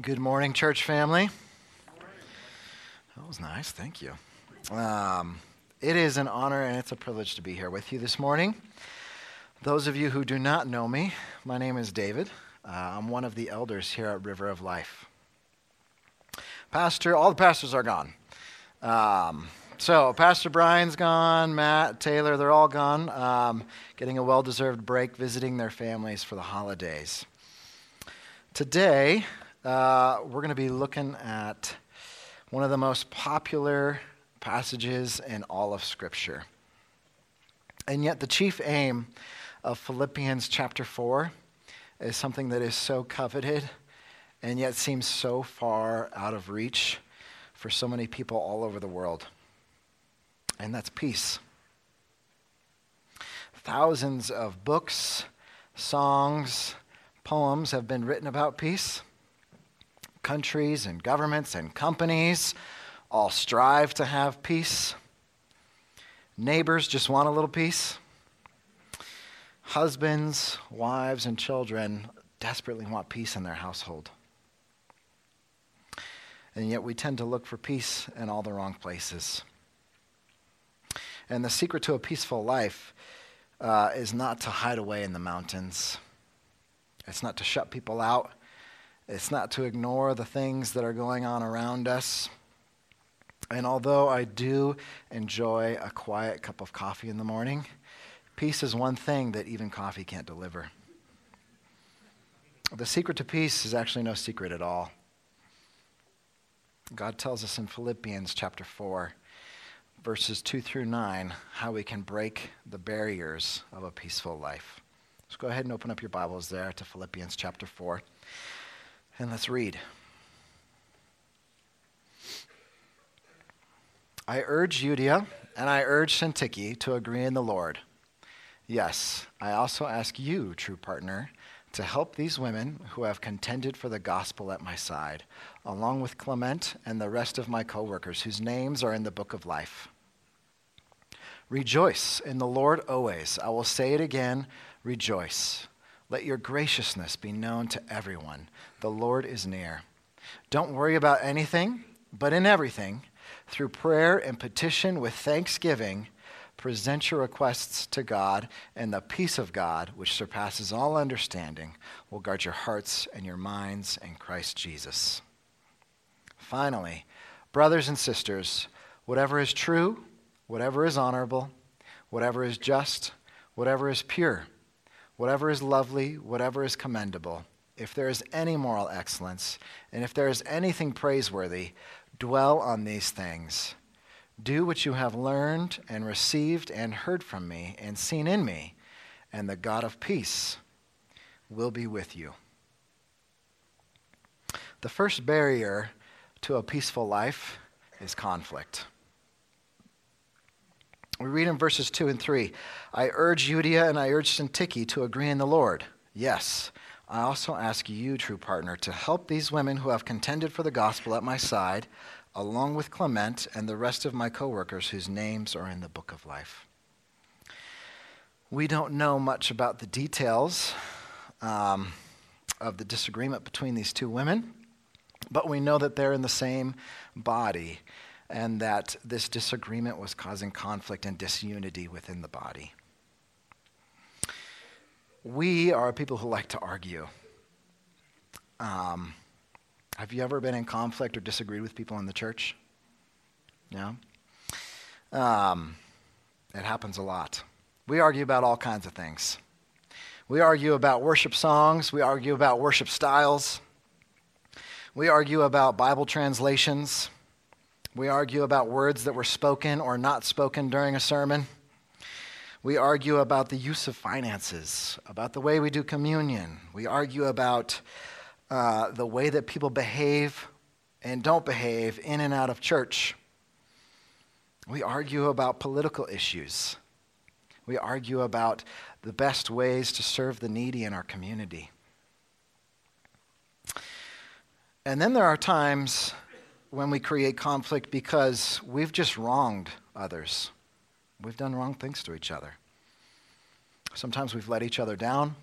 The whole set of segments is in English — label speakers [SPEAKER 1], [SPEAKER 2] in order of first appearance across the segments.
[SPEAKER 1] Good morning, church family. That was nice. Thank you. Um, it is an honor and it's a privilege to be here with you this morning. Those of you who do not know me, my name is David. Uh, I'm one of the elders here at River of Life. Pastor, all the pastors are gone. Um, so, Pastor Brian's gone, Matt, Taylor, they're all gone, um, getting a well deserved break, visiting their families for the holidays. Today, uh, we're going to be looking at one of the most popular passages in all of Scripture. And yet, the chief aim of Philippians chapter 4 is something that is so coveted and yet seems so far out of reach for so many people all over the world. And that's peace. Thousands of books, songs, poems have been written about peace. Countries and governments and companies all strive to have peace. Neighbors just want a little peace. Husbands, wives, and children desperately want peace in their household. And yet we tend to look for peace in all the wrong places. And the secret to a peaceful life uh, is not to hide away in the mountains it's not to shut people out. It's not to ignore the things that are going on around us. And although I do enjoy a quiet cup of coffee in the morning, peace is one thing that even coffee can't deliver. The secret to peace is actually no secret at all. God tells us in Philippians chapter 4, verses 2 through 9, how we can break the barriers of a peaceful life. Let's go ahead and open up your Bibles there to Philippians chapter 4. And let's read. I urge Euodia and I urge Syntyche to agree in the Lord. Yes, I also ask you, true partner, to help these women who have contended for the gospel at my side, along with Clement and the rest of my co-workers whose names are in the book of life. Rejoice in the Lord always. I will say it again Rejoice. Let your graciousness be known to everyone. The Lord is near. Don't worry about anything, but in everything, through prayer and petition with thanksgiving, present your requests to God, and the peace of God, which surpasses all understanding, will guard your hearts and your minds in Christ Jesus. Finally, brothers and sisters, whatever is true, whatever is honorable, whatever is just, whatever is pure, whatever is lovely, whatever is commendable, if there is any moral excellence, and if there is anything praiseworthy, dwell on these things. Do what you have learned and received and heard from me and seen in me, and the God of peace will be with you. The first barrier to a peaceful life is conflict. We read in verses 2 and 3 I urge Euodia and I urge Syntyche to agree in the Lord. Yes, I also ask you, true partner, to help these women who have contended for the gospel at my side, along with Clement and the rest of my coworkers whose names are in the book of life. We don't know much about the details um, of the disagreement between these two women, but we know that they're in the same body and that this disagreement was causing conflict and disunity within the body. We are people who like to argue. Um, have you ever been in conflict or disagreed with people in the church? Yeah? Um, it happens a lot. We argue about all kinds of things. We argue about worship songs, we argue about worship styles, we argue about Bible translations. We argue about words that were spoken or not spoken during a sermon. We argue about the use of finances, about the way we do communion. We argue about uh, the way that people behave and don't behave in and out of church. We argue about political issues. We argue about the best ways to serve the needy in our community. And then there are times when we create conflict because we've just wronged others. We've done wrong things to each other. Sometimes we've let each other down,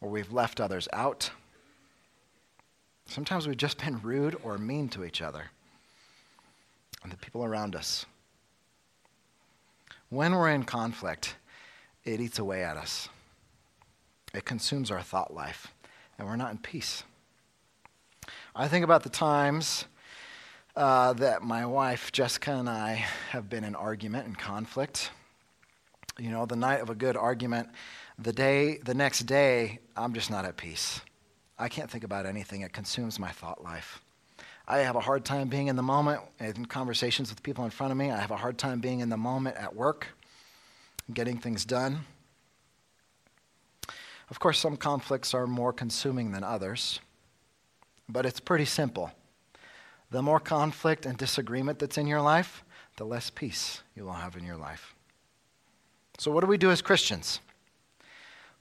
[SPEAKER 1] or we've left others out. Sometimes we've just been rude or mean to each other and the people around us. When we're in conflict, it eats away at us. It consumes our thought life, and we're not in peace. I think about the times uh, that my wife, Jessica, and I have been in argument and conflict. You know, the night of a good argument, the day, the next day, I'm just not at peace. I can't think about anything. It consumes my thought life. I have a hard time being in the moment in conversations with people in front of me. I have a hard time being in the moment at work, getting things done. Of course, some conflicts are more consuming than others, but it's pretty simple. The more conflict and disagreement that's in your life, the less peace you will have in your life. So, what do we do as Christians?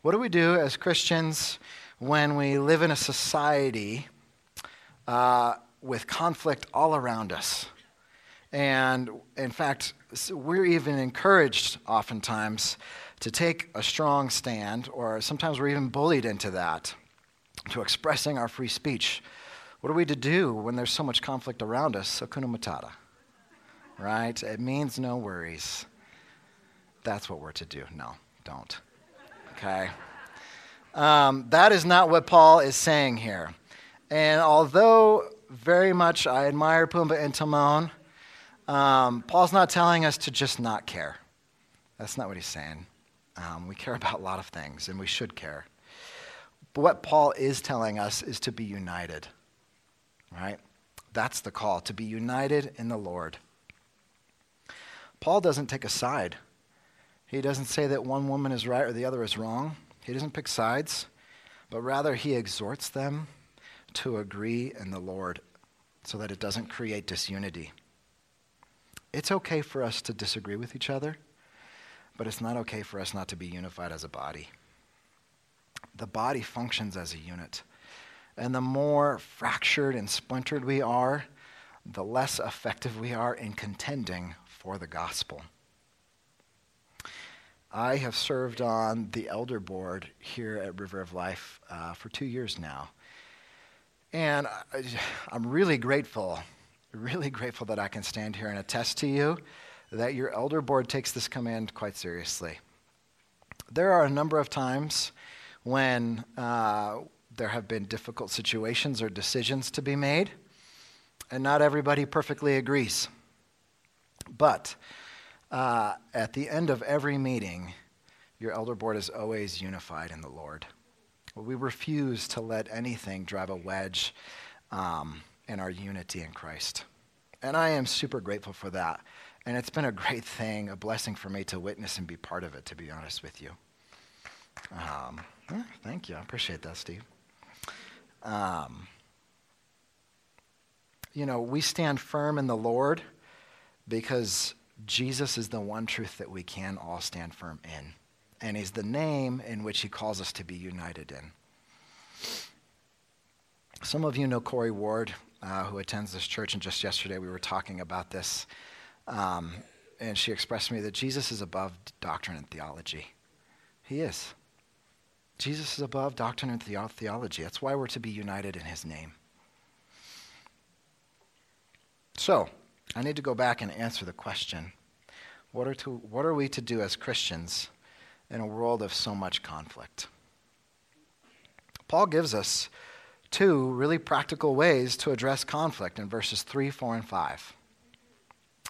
[SPEAKER 1] What do we do as Christians when we live in a society uh, with conflict all around us. And in fact, we're even encouraged oftentimes to take a strong stand, or sometimes we're even bullied into that, to expressing our free speech. What are we to do when there's so much conflict around us? Hakuna Matata. Right? It means no worries. That's what we're to do. No, don't. Okay? Um, that is not what Paul is saying here. And although very much I admire Pumbaa and Timon. Um, Paul's not telling us to just not care. That's not what he's saying. Um, we care about a lot of things, and we should care. But what Paul is telling us is to be united, right? That's the call, to be united in the Lord. Paul doesn't take a side. He doesn't say that one woman is right or the other is wrong. He doesn't pick sides, but rather he exhorts them to agree in the Lord so that it doesn't create disunity. It's okay for us to disagree with each other, but it's not okay for us not to be unified as a body. The body functions as a unit. And the more fractured and splintered we are, the less effective we are in contending for the gospel. I have served on the elder board here at River of Life uh, for two years now. And I, I'm really grateful, really grateful that I can stand here and attest to you that your elder board takes this command quite seriously. There are a number of times when uh, there have been difficult situations or decisions to be made, and not everybody perfectly agrees. But uh, at the end of every meeting, your elder board is always unified in the Lord. We refuse to let anything drive a wedge um, in our unity in Christ. And I am super grateful for that. And it's been a great thing, a blessing for me to witness and be part of it, to be honest with you. Um, yeah, thank you. I appreciate that, Steve. Um, you know, we stand firm in the Lord because Jesus is the one truth that we can all stand firm in and he's the name in which he calls us to be united in. Some of you know Corey Ward, uh, who attends this church, and just yesterday we were talking about this. Um, and she expressed to me that Jesus is above doctrine and theology. He is. Jesus is above doctrine and theology. That's why we're to be united in his name. So, I need to go back and answer the question what are, to, what are we to do as Christians in a world of so much conflict. Paul gives us two really practical ways to address conflict in verses 3, 4, and 5.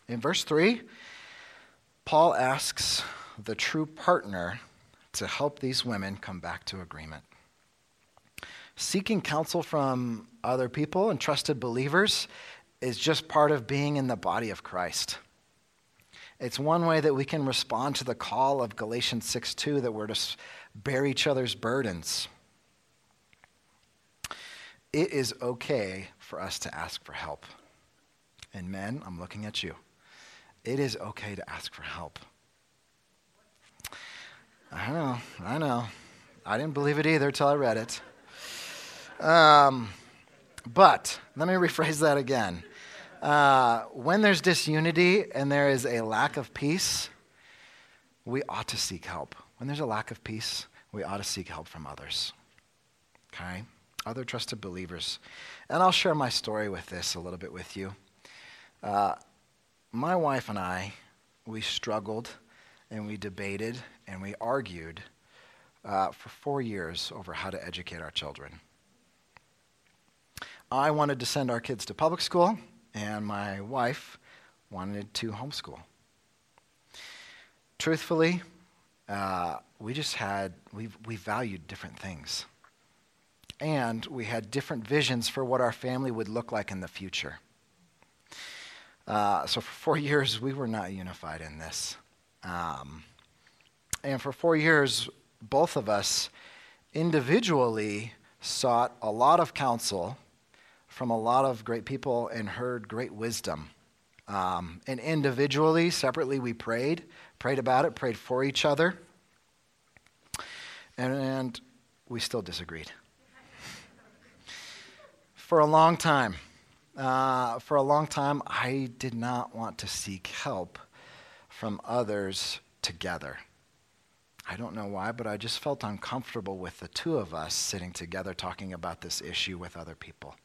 [SPEAKER 1] In verse 3, Paul asks the true partner to help these women come back to agreement. Seeking counsel from other people and trusted believers is just part of being in the body of Christ. It's one way that we can respond to the call of Galatians 6 2 that we're to bear each other's burdens. It is okay for us to ask for help. And men, I'm looking at you. It is okay to ask for help. I know, I know. I didn't believe it either until I read it. Um, but let me rephrase that again. Uh, when there's disunity and there is a lack of peace, we ought to seek help. When there's a lack of peace, we ought to seek help from others. Okay? other trusted believers. And I'll share my story with this a little bit with you. Uh, my wife and I, we struggled and we debated and we argued uh, for four years over how to educate our children. I wanted to send our kids to public school, and my wife wanted to homeschool. Truthfully, uh, we just had, we, we valued different things. And we had different visions for what our family would look like in the future. Uh, so for four years, we were not unified in this. Um, and for four years, both of us individually sought a lot of counsel from a lot of great people and heard great wisdom. Um, and individually, separately, we prayed, prayed about it, prayed for each other. And, and we still disagreed. for a long time, uh, for a long time, I did not want to seek help from others together. I don't know why, but I just felt uncomfortable with the two of us sitting together talking about this issue with other people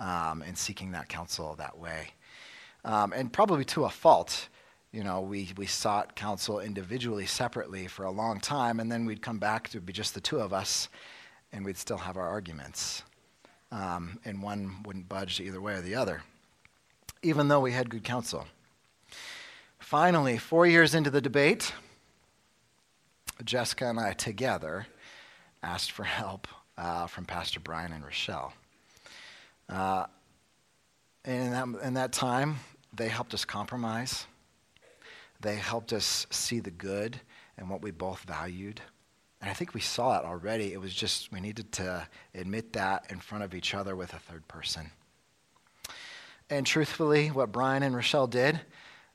[SPEAKER 1] um, and seeking that counsel that way. Um, and probably to a fault. You know, we, we sought counsel individually, separately for a long time, and then we'd come back to be just the two of us, and we'd still have our arguments. Um, and one wouldn't budge either way or the other, even though we had good counsel. Finally, four years into the debate, Jessica and I together asked for help uh, from Pastor Brian and Rochelle. Uh, and in that, in that time, they helped us compromise. They helped us see the good and what we both valued. And I think we saw it already. It was just we needed to admit that in front of each other with a third person. And truthfully, what Brian and Rochelle did,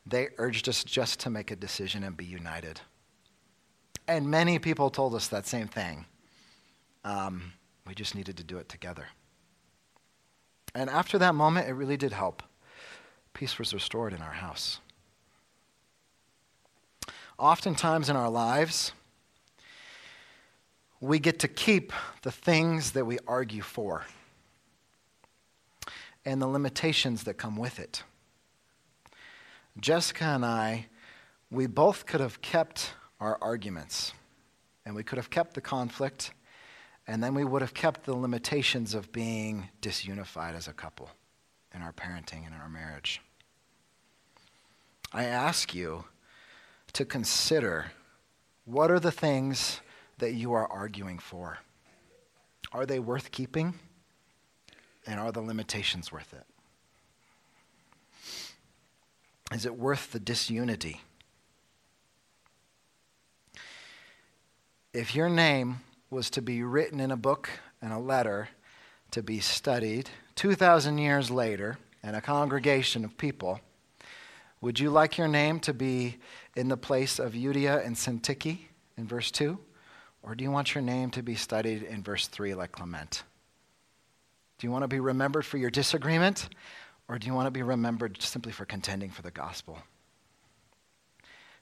[SPEAKER 1] they urged us just to make a decision and be united. And many people told us that same thing. Um, we just needed to do it together. And after that moment, it really did help. Peace was restored in our house. Oftentimes in our lives, we get to keep the things that we argue for and the limitations that come with it. Jessica and I, we both could have kept our arguments and we could have kept the conflict and then we would have kept the limitations of being disunified as a couple in our parenting and in our marriage. I ask you to consider what are the things that you are arguing for? Are they worth keeping? And are the limitations worth it? Is it worth the disunity? If your name was to be written in a book and a letter to be studied 2,000 years later in a congregation of people, would you like your name to be in the place of Euodia and Syntyche in verse 2? Or do you want your name to be studied in verse 3 like Clement? Do you want to be remembered for your disagreement? Or do you want to be remembered simply for contending for the gospel?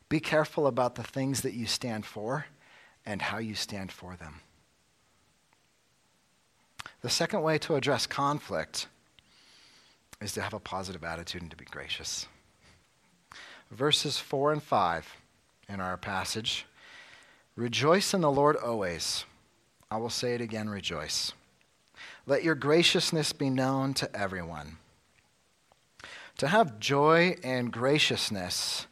[SPEAKER 1] Be careful about the things that you stand for and how you stand for them. The second way to address conflict is to have a positive attitude and to be gracious. Verses 4 and 5 in our passage Rejoice in the Lord always. I will say it again rejoice. Let your graciousness be known to everyone. To have joy and graciousness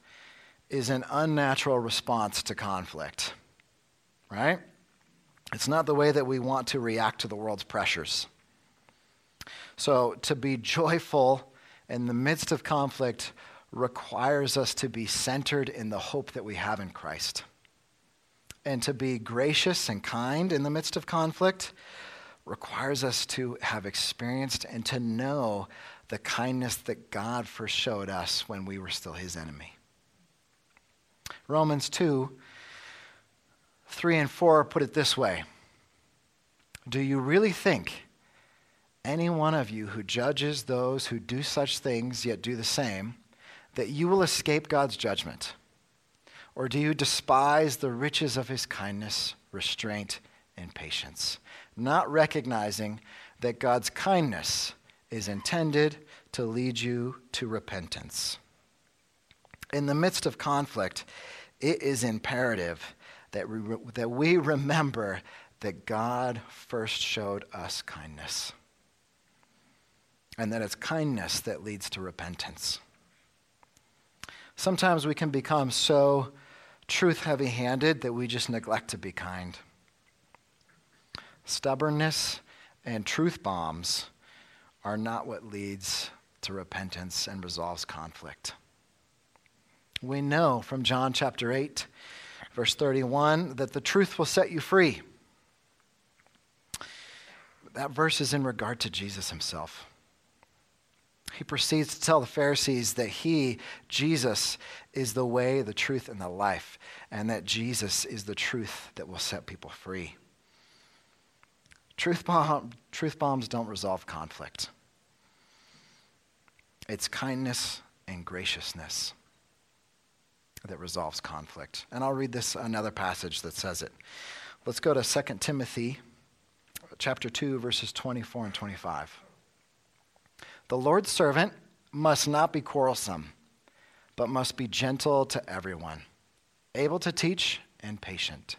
[SPEAKER 1] is an unnatural response to conflict right? It's not the way that we want to react to the world's pressures. So, to be joyful in the midst of conflict requires us to be centered in the hope that we have in Christ. And to be gracious and kind in the midst of conflict requires us to have experienced and to know the kindness that God first showed us when we were still his enemy. Romans 2 3 and 4 put it this way Do you really think any one of you who judges those who do such things yet do the same, that you will escape God's judgment? Or do you despise the riches of his kindness, restraint, and patience, not recognizing that God's kindness is intended to lead you to repentance. In the midst of conflict, it is imperative that we, that we remember that God first showed us kindness, and that it's kindness that leads to repentance. Sometimes we can become so truth heavy handed that we just neglect to be kind. Stubbornness and truth bombs are not what leads to repentance and resolves conflict. We know from John chapter 8, verse 31, that the truth will set you free. That verse is in regard to Jesus himself. He proceeds to tell the Pharisees that he, Jesus, is the way, the truth, and the life, and that Jesus is the truth that will set people free. Truth, bomb, truth bombs don't resolve conflict. It's kindness and graciousness that resolves conflict. And I'll read this another passage that says it. Let's go to 2 Timothy chapter 2 verses 24 and 25. The Lord's servant must not be quarrelsome, but must be gentle to everyone, able to teach and patient,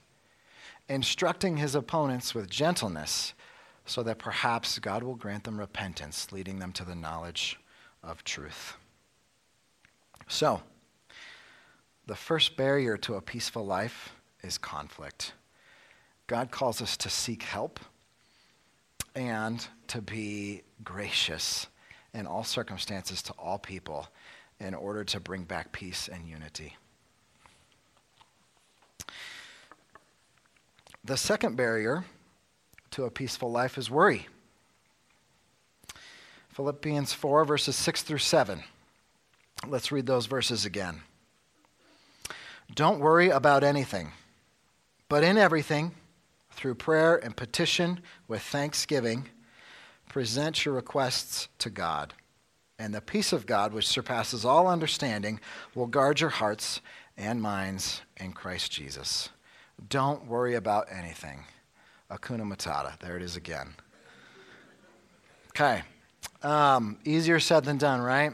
[SPEAKER 1] instructing his opponents with gentleness, so that perhaps God will grant them repentance, leading them to the knowledge of truth. So, the first barrier to a peaceful life is conflict. God calls us to seek help and to be gracious in all circumstances to all people in order to bring back peace and unity. The second barrier to a peaceful life is worry. Philippians 4, verses 6 through 7. Let's read those verses again. Don't worry about anything, but in everything, through prayer and petition with thanksgiving, present your requests to God. And the peace of God, which surpasses all understanding, will guard your hearts and minds in Christ Jesus. Don't worry about anything. Hakuna Matata. There it is again. Okay. Um, easier said than done, right?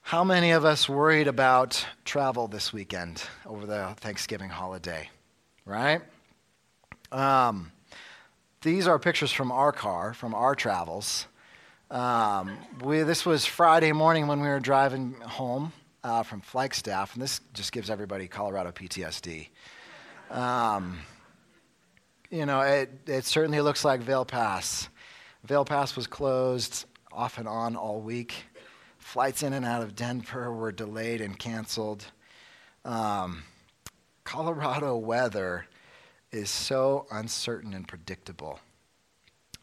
[SPEAKER 1] How many of us worried about travel this weekend over the Thanksgiving holiday, right? Um, these are pictures from our car, from our travels. Um, we, this was Friday morning when we were driving home uh, from Flagstaff, and this just gives everybody Colorado PTSD. Um, you know, it, it certainly looks like Vail Pass. Vail Pass was closed off and on all week. Flights in and out of Denver were delayed and canceled. Um, Colorado weather is so uncertain and predictable.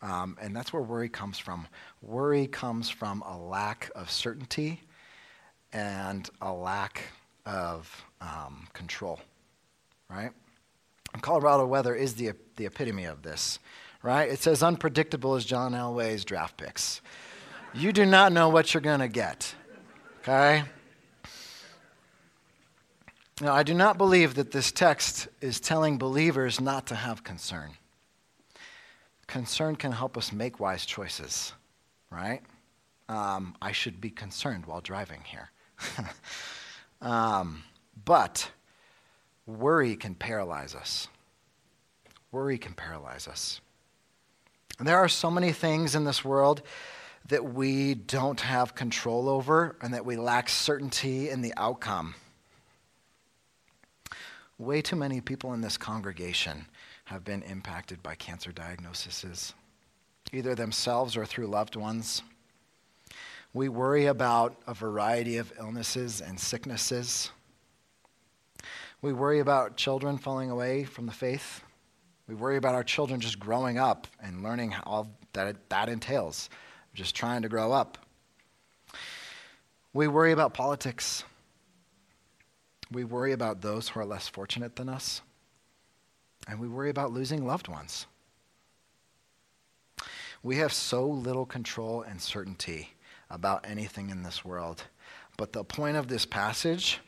[SPEAKER 1] Um, and that's where worry comes from. Worry comes from a lack of certainty and a lack of um, control, right? And Colorado weather is the, the epitome of this right? It's as unpredictable as John Elway's draft picks. You do not know what you're going to get, okay? Now, I do not believe that this text is telling believers not to have concern. Concern can help us make wise choices, right? Um, I should be concerned while driving here. um, but worry can paralyze us. Worry can paralyze us. There are so many things in this world that we don't have control over and that we lack certainty in the outcome. Way too many people in this congregation have been impacted by cancer diagnoses, either themselves or through loved ones. We worry about a variety of illnesses and sicknesses. We worry about children falling away from the faith. We worry about our children just growing up and learning all that that entails, just trying to grow up. We worry about politics. We worry about those who are less fortunate than us. And we worry about losing loved ones. We have so little control and certainty about anything in this world. But the point of this passage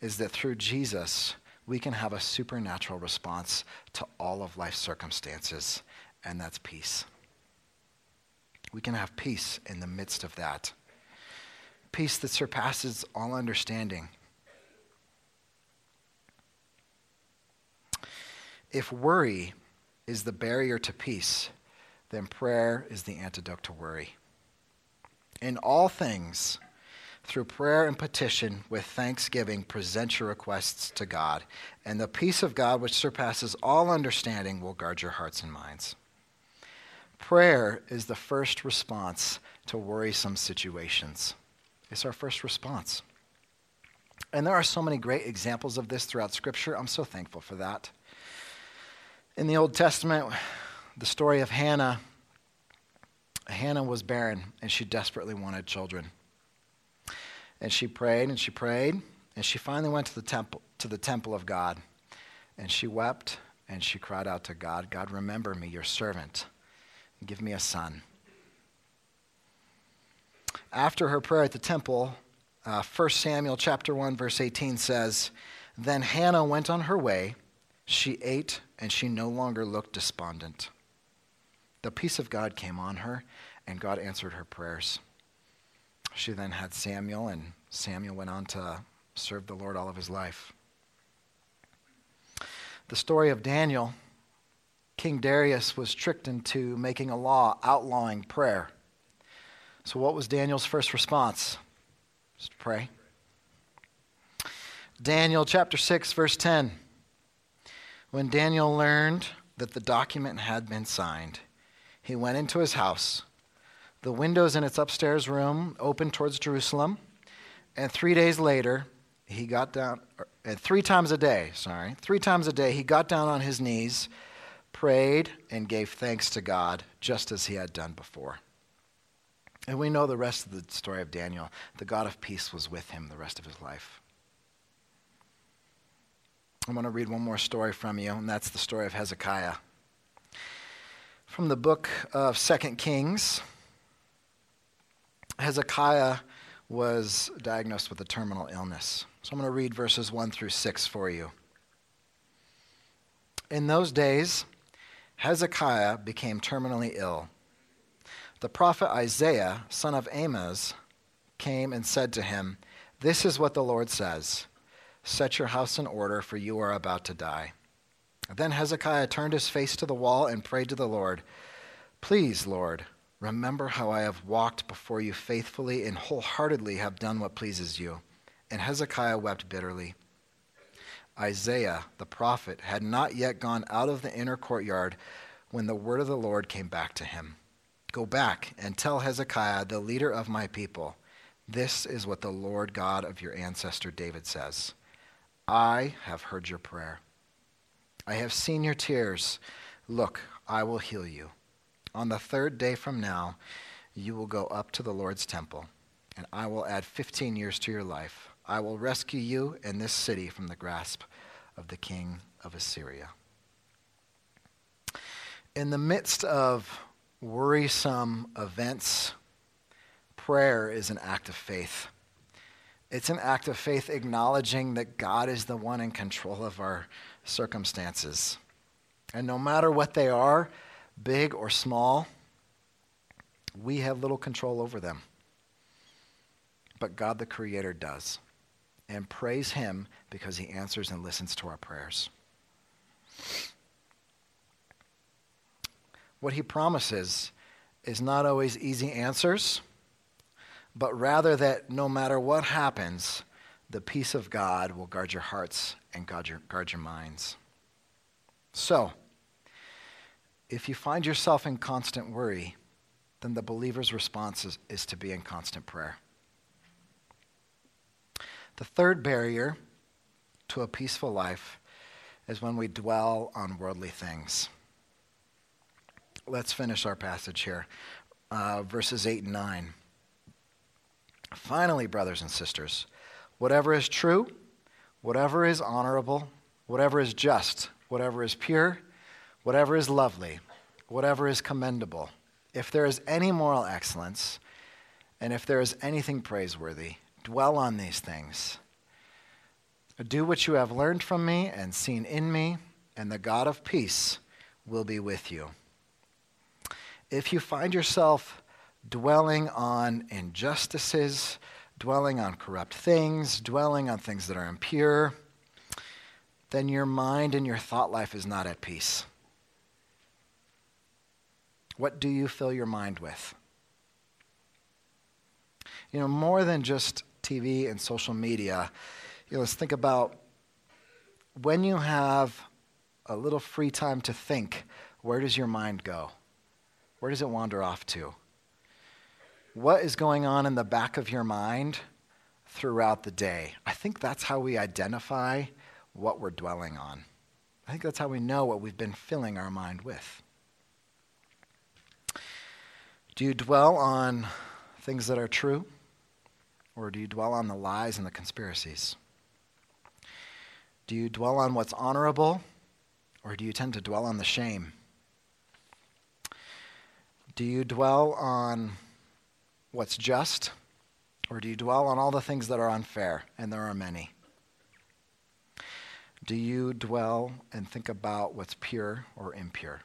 [SPEAKER 1] is that through Jesus, we can have a supernatural response to all of life's circumstances, and that's peace. We can have peace in the midst of that. Peace that surpasses all understanding. If worry is the barrier to peace, then prayer is the antidote to worry. In all things, through prayer and petition with thanksgiving, present your requests to God, and the peace of God, which surpasses all understanding, will guard your hearts and minds. Prayer is the first response to worrisome situations. It's our first response. And there are so many great examples of this throughout Scripture. I'm so thankful for that. In the Old Testament, the story of Hannah, Hannah was barren and she desperately wanted children. And she prayed and she prayed and she finally went to the temple to the temple of God. And she wept and she cried out to God, God, remember me, your servant. Give me a son. After her prayer at the temple, uh, 1 Samuel chapter 1 verse 18 says, "Then Hannah went on her way, she ate and she no longer looked despondent. The peace of God came on her and God answered her prayers." She then had Samuel, and Samuel went on to serve the Lord all of his life. The story of Daniel King Darius was tricked into making a law outlawing prayer. So, what was Daniel's first response? Just pray. Daniel chapter 6, verse 10. When Daniel learned that the document had been signed, he went into his house the windows in its upstairs room opened towards Jerusalem. And three days later, he got down, and three times a day, sorry, three times a day, he got down on his knees, prayed, and gave thanks to God, just as he had done before. And we know the rest of the story of Daniel. The God of peace was with him the rest of his life. I'm going to read one more story from you, and that's the story of Hezekiah. From the book of Second Kings, Hezekiah was diagnosed with a terminal illness. So I'm going to read verses 1 through 6 for you. In those days, Hezekiah became terminally ill. The prophet Isaiah, son of Amoz, came and said to him, This is what the Lord says Set your house in order, for you are about to die. Then Hezekiah turned his face to the wall and prayed to the Lord, Please, Lord, Remember how I have walked before you faithfully and wholeheartedly have done what pleases you. And Hezekiah wept bitterly. Isaiah, the prophet, had not yet gone out of the inner courtyard when the word of the Lord came back to him Go back and tell Hezekiah, the leader of my people, this is what the Lord God of your ancestor David says I have heard your prayer. I have seen your tears. Look, I will heal you. On the third day from now, you will go up to the Lord's temple, and I will add 15 years to your life. I will rescue you and this city from the grasp of the king of Assyria. In the midst of worrisome events, prayer is an act of faith. It's an act of faith acknowledging that God is the one in control of our circumstances. And no matter what they are, big or small, we have little control over them. But God the Creator does. And praise Him because He answers and listens to our prayers. What He promises is not always easy answers, but rather that no matter what happens, the peace of God will guard your hearts and guard your, guard your minds. So, if you find yourself in constant worry, then the believer's response is, is to be in constant prayer. The third barrier to a peaceful life is when we dwell on worldly things. Let's finish our passage here, uh, verses 8 and 9. Finally, brothers and sisters, whatever is true, whatever is honorable, whatever is just, whatever is pure, whatever is lovely, whatever is commendable, if there is any moral excellence, and if there is anything praiseworthy, dwell on these things. Do what you have learned from me and seen in me, and the God of peace will be with you. If you find yourself dwelling on injustices, dwelling on corrupt things, dwelling on things that are impure, then your mind and your thought life is not at peace. What do you fill your mind with? You know, more than just TV and social media, you know, let's think about when you have a little free time to think, where does your mind go? Where does it wander off to? What is going on in the back of your mind throughout the day? I think that's how we identify what we're dwelling on. I think that's how we know what we've been filling our mind with. Do you dwell on things that are true? Or do you dwell on the lies and the conspiracies? Do you dwell on what's honorable? Or do you tend to dwell on the shame? Do you dwell on what's just? Or do you dwell on all the things that are unfair? And there are many. Do you dwell and think about what's pure or impure?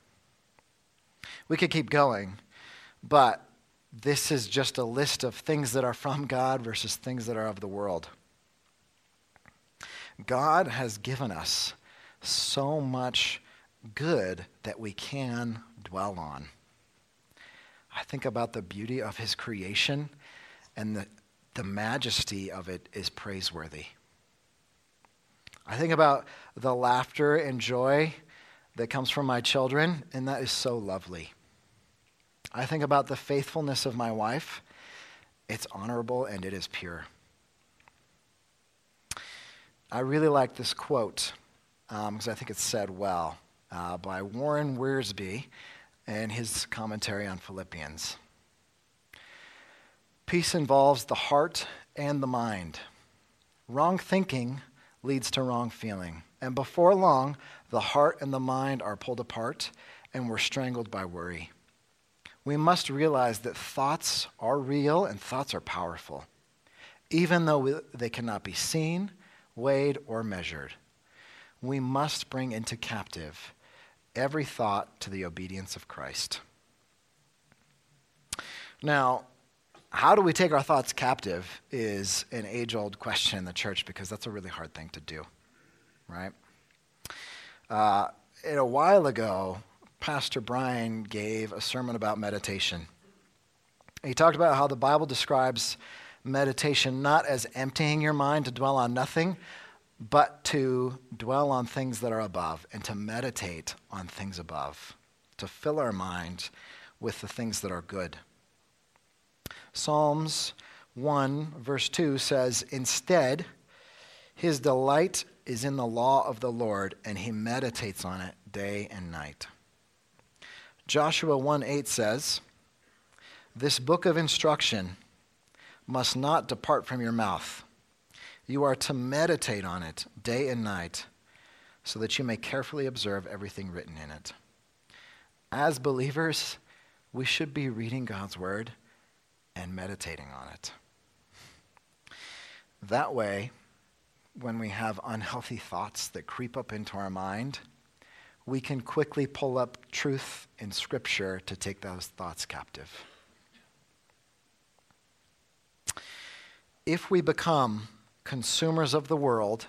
[SPEAKER 1] We could keep going, but this is just a list of things that are from God versus things that are of the world. God has given us so much good that we can dwell on. I think about the beauty of his creation, and the, the majesty of it is praiseworthy. I think about the laughter and joy that comes from my children, and that is so lovely. I think about the faithfulness of my wife. It's honorable and it is pure. I really like this quote because um, I think it's said well uh, by Warren Wiersbe in his commentary on Philippians. Peace involves the heart and the mind. Wrong thinking leads to wrong feeling. And before long, the heart and the mind are pulled apart and we're strangled by worry. We must realize that thoughts are real and thoughts are powerful, even though they cannot be seen, weighed, or measured. We must bring into captive every thought to the obedience of Christ. Now, how do we take our thoughts captive is an age old question in the church because that's a really hard thing to do, right? Uh, a while ago, Pastor Brian gave a sermon about meditation. He talked about how the Bible describes meditation not as emptying your mind to dwell on nothing, but to dwell on things that are above and to meditate on things above, to fill our mind with the things that are good. Psalms 1, verse 2 says, Instead, his delight is in the law of the Lord, and he meditates on it day and night. Joshua 1 8 says, This book of instruction must not depart from your mouth. You are to meditate on it day and night, so that you may carefully observe everything written in it. As believers, we should be reading God's word and meditating on it. That way, when we have unhealthy thoughts that creep up into our mind, we can quickly pull up truth in Scripture to take those thoughts captive. If we become consumers of the world,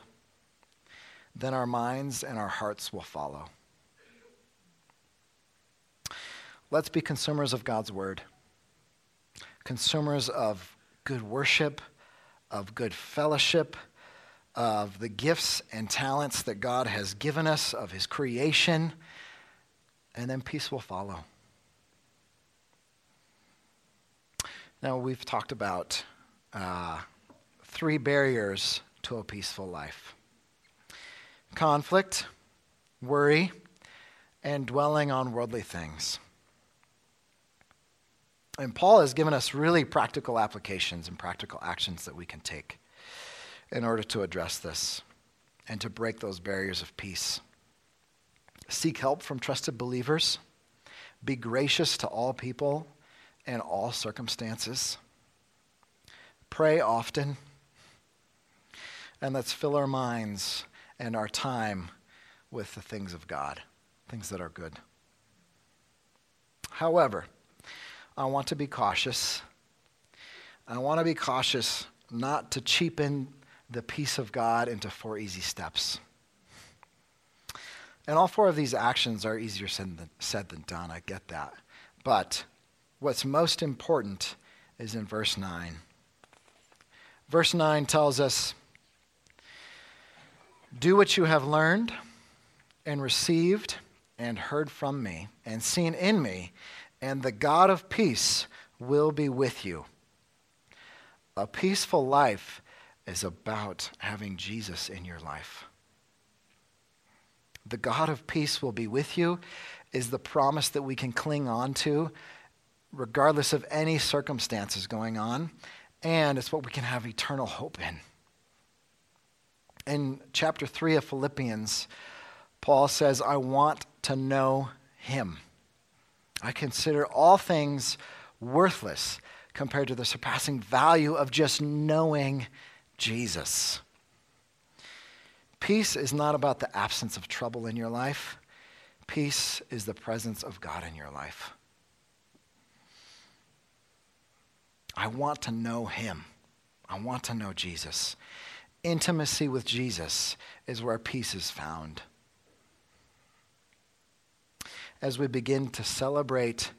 [SPEAKER 1] then our minds and our hearts will follow. Let's be consumers of God's Word consumers of good worship, of good fellowship, of the gifts and talents that God has given us, of His creation, and then peace will follow. Now, we've talked about uh, three barriers to a peaceful life conflict, worry, and dwelling on worldly things. And Paul has given us really practical applications and practical actions that we can take in order to address this and to break those barriers of peace. Seek help from trusted believers. Be gracious to all people in all circumstances. Pray often. and let's fill our minds and our time with the things of God, things that are good. However, I want to be cautious. I want to be cautious not to cheapen the peace of God into four easy steps. And all four of these actions are easier said than, said than done. I get that. But what's most important is in verse 9. Verse 9 tells us Do what you have learned and received and heard from me and seen in me, and the God of peace will be with you. A peaceful life is about having Jesus in your life. The God of peace will be with you is the promise that we can cling on to regardless of any circumstances going on, and it's what we can have eternal hope in. In chapter 3 of Philippians, Paul says, I want to know him. I consider all things worthless compared to the surpassing value of just knowing Jesus. Peace is not about the absence of trouble in your life. Peace is the presence of God in your life. I want to know Him. I want to know Jesus. Intimacy with Jesus is where peace is found. As we begin to celebrate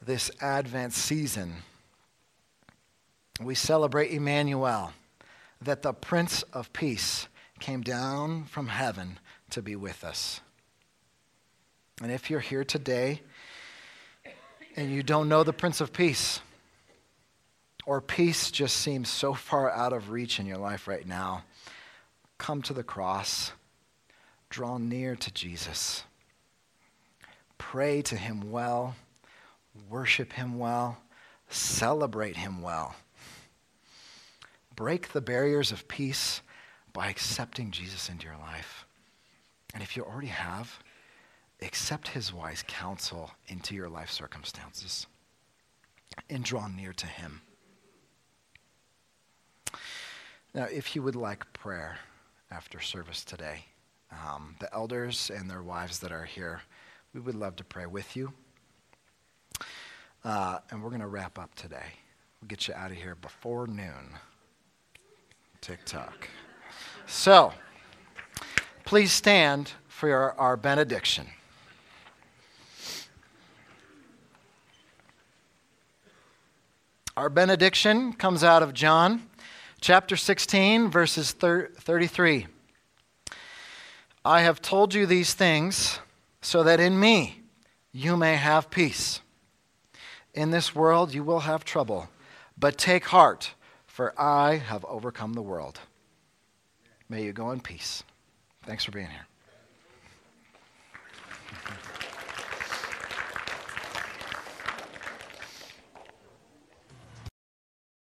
[SPEAKER 1] this Advent season, we celebrate Emmanuel, that the Prince of Peace came down from heaven to be with us. And if you're here today and you don't know the Prince of Peace, or peace just seems so far out of reach in your life right now, come to the cross, draw near to Jesus, pray to him well, worship him well, celebrate him well. Break the barriers of peace by accepting Jesus into your life. And if you already have, accept his wise counsel into your life circumstances and draw near to him. Now, if you would like prayer after service today, um, the elders and their wives that are here, we would love to pray with you. Uh, and we're going to wrap up today. We'll get you out of here before noon. Tick tock. So, please stand for our, our benediction. Our benediction comes out of John chapter 16, verses 33. I have told you these things so that in me you may have peace. In this world you will have trouble, but take heart, for I have overcome the world. May you go in peace. Thanks for being here.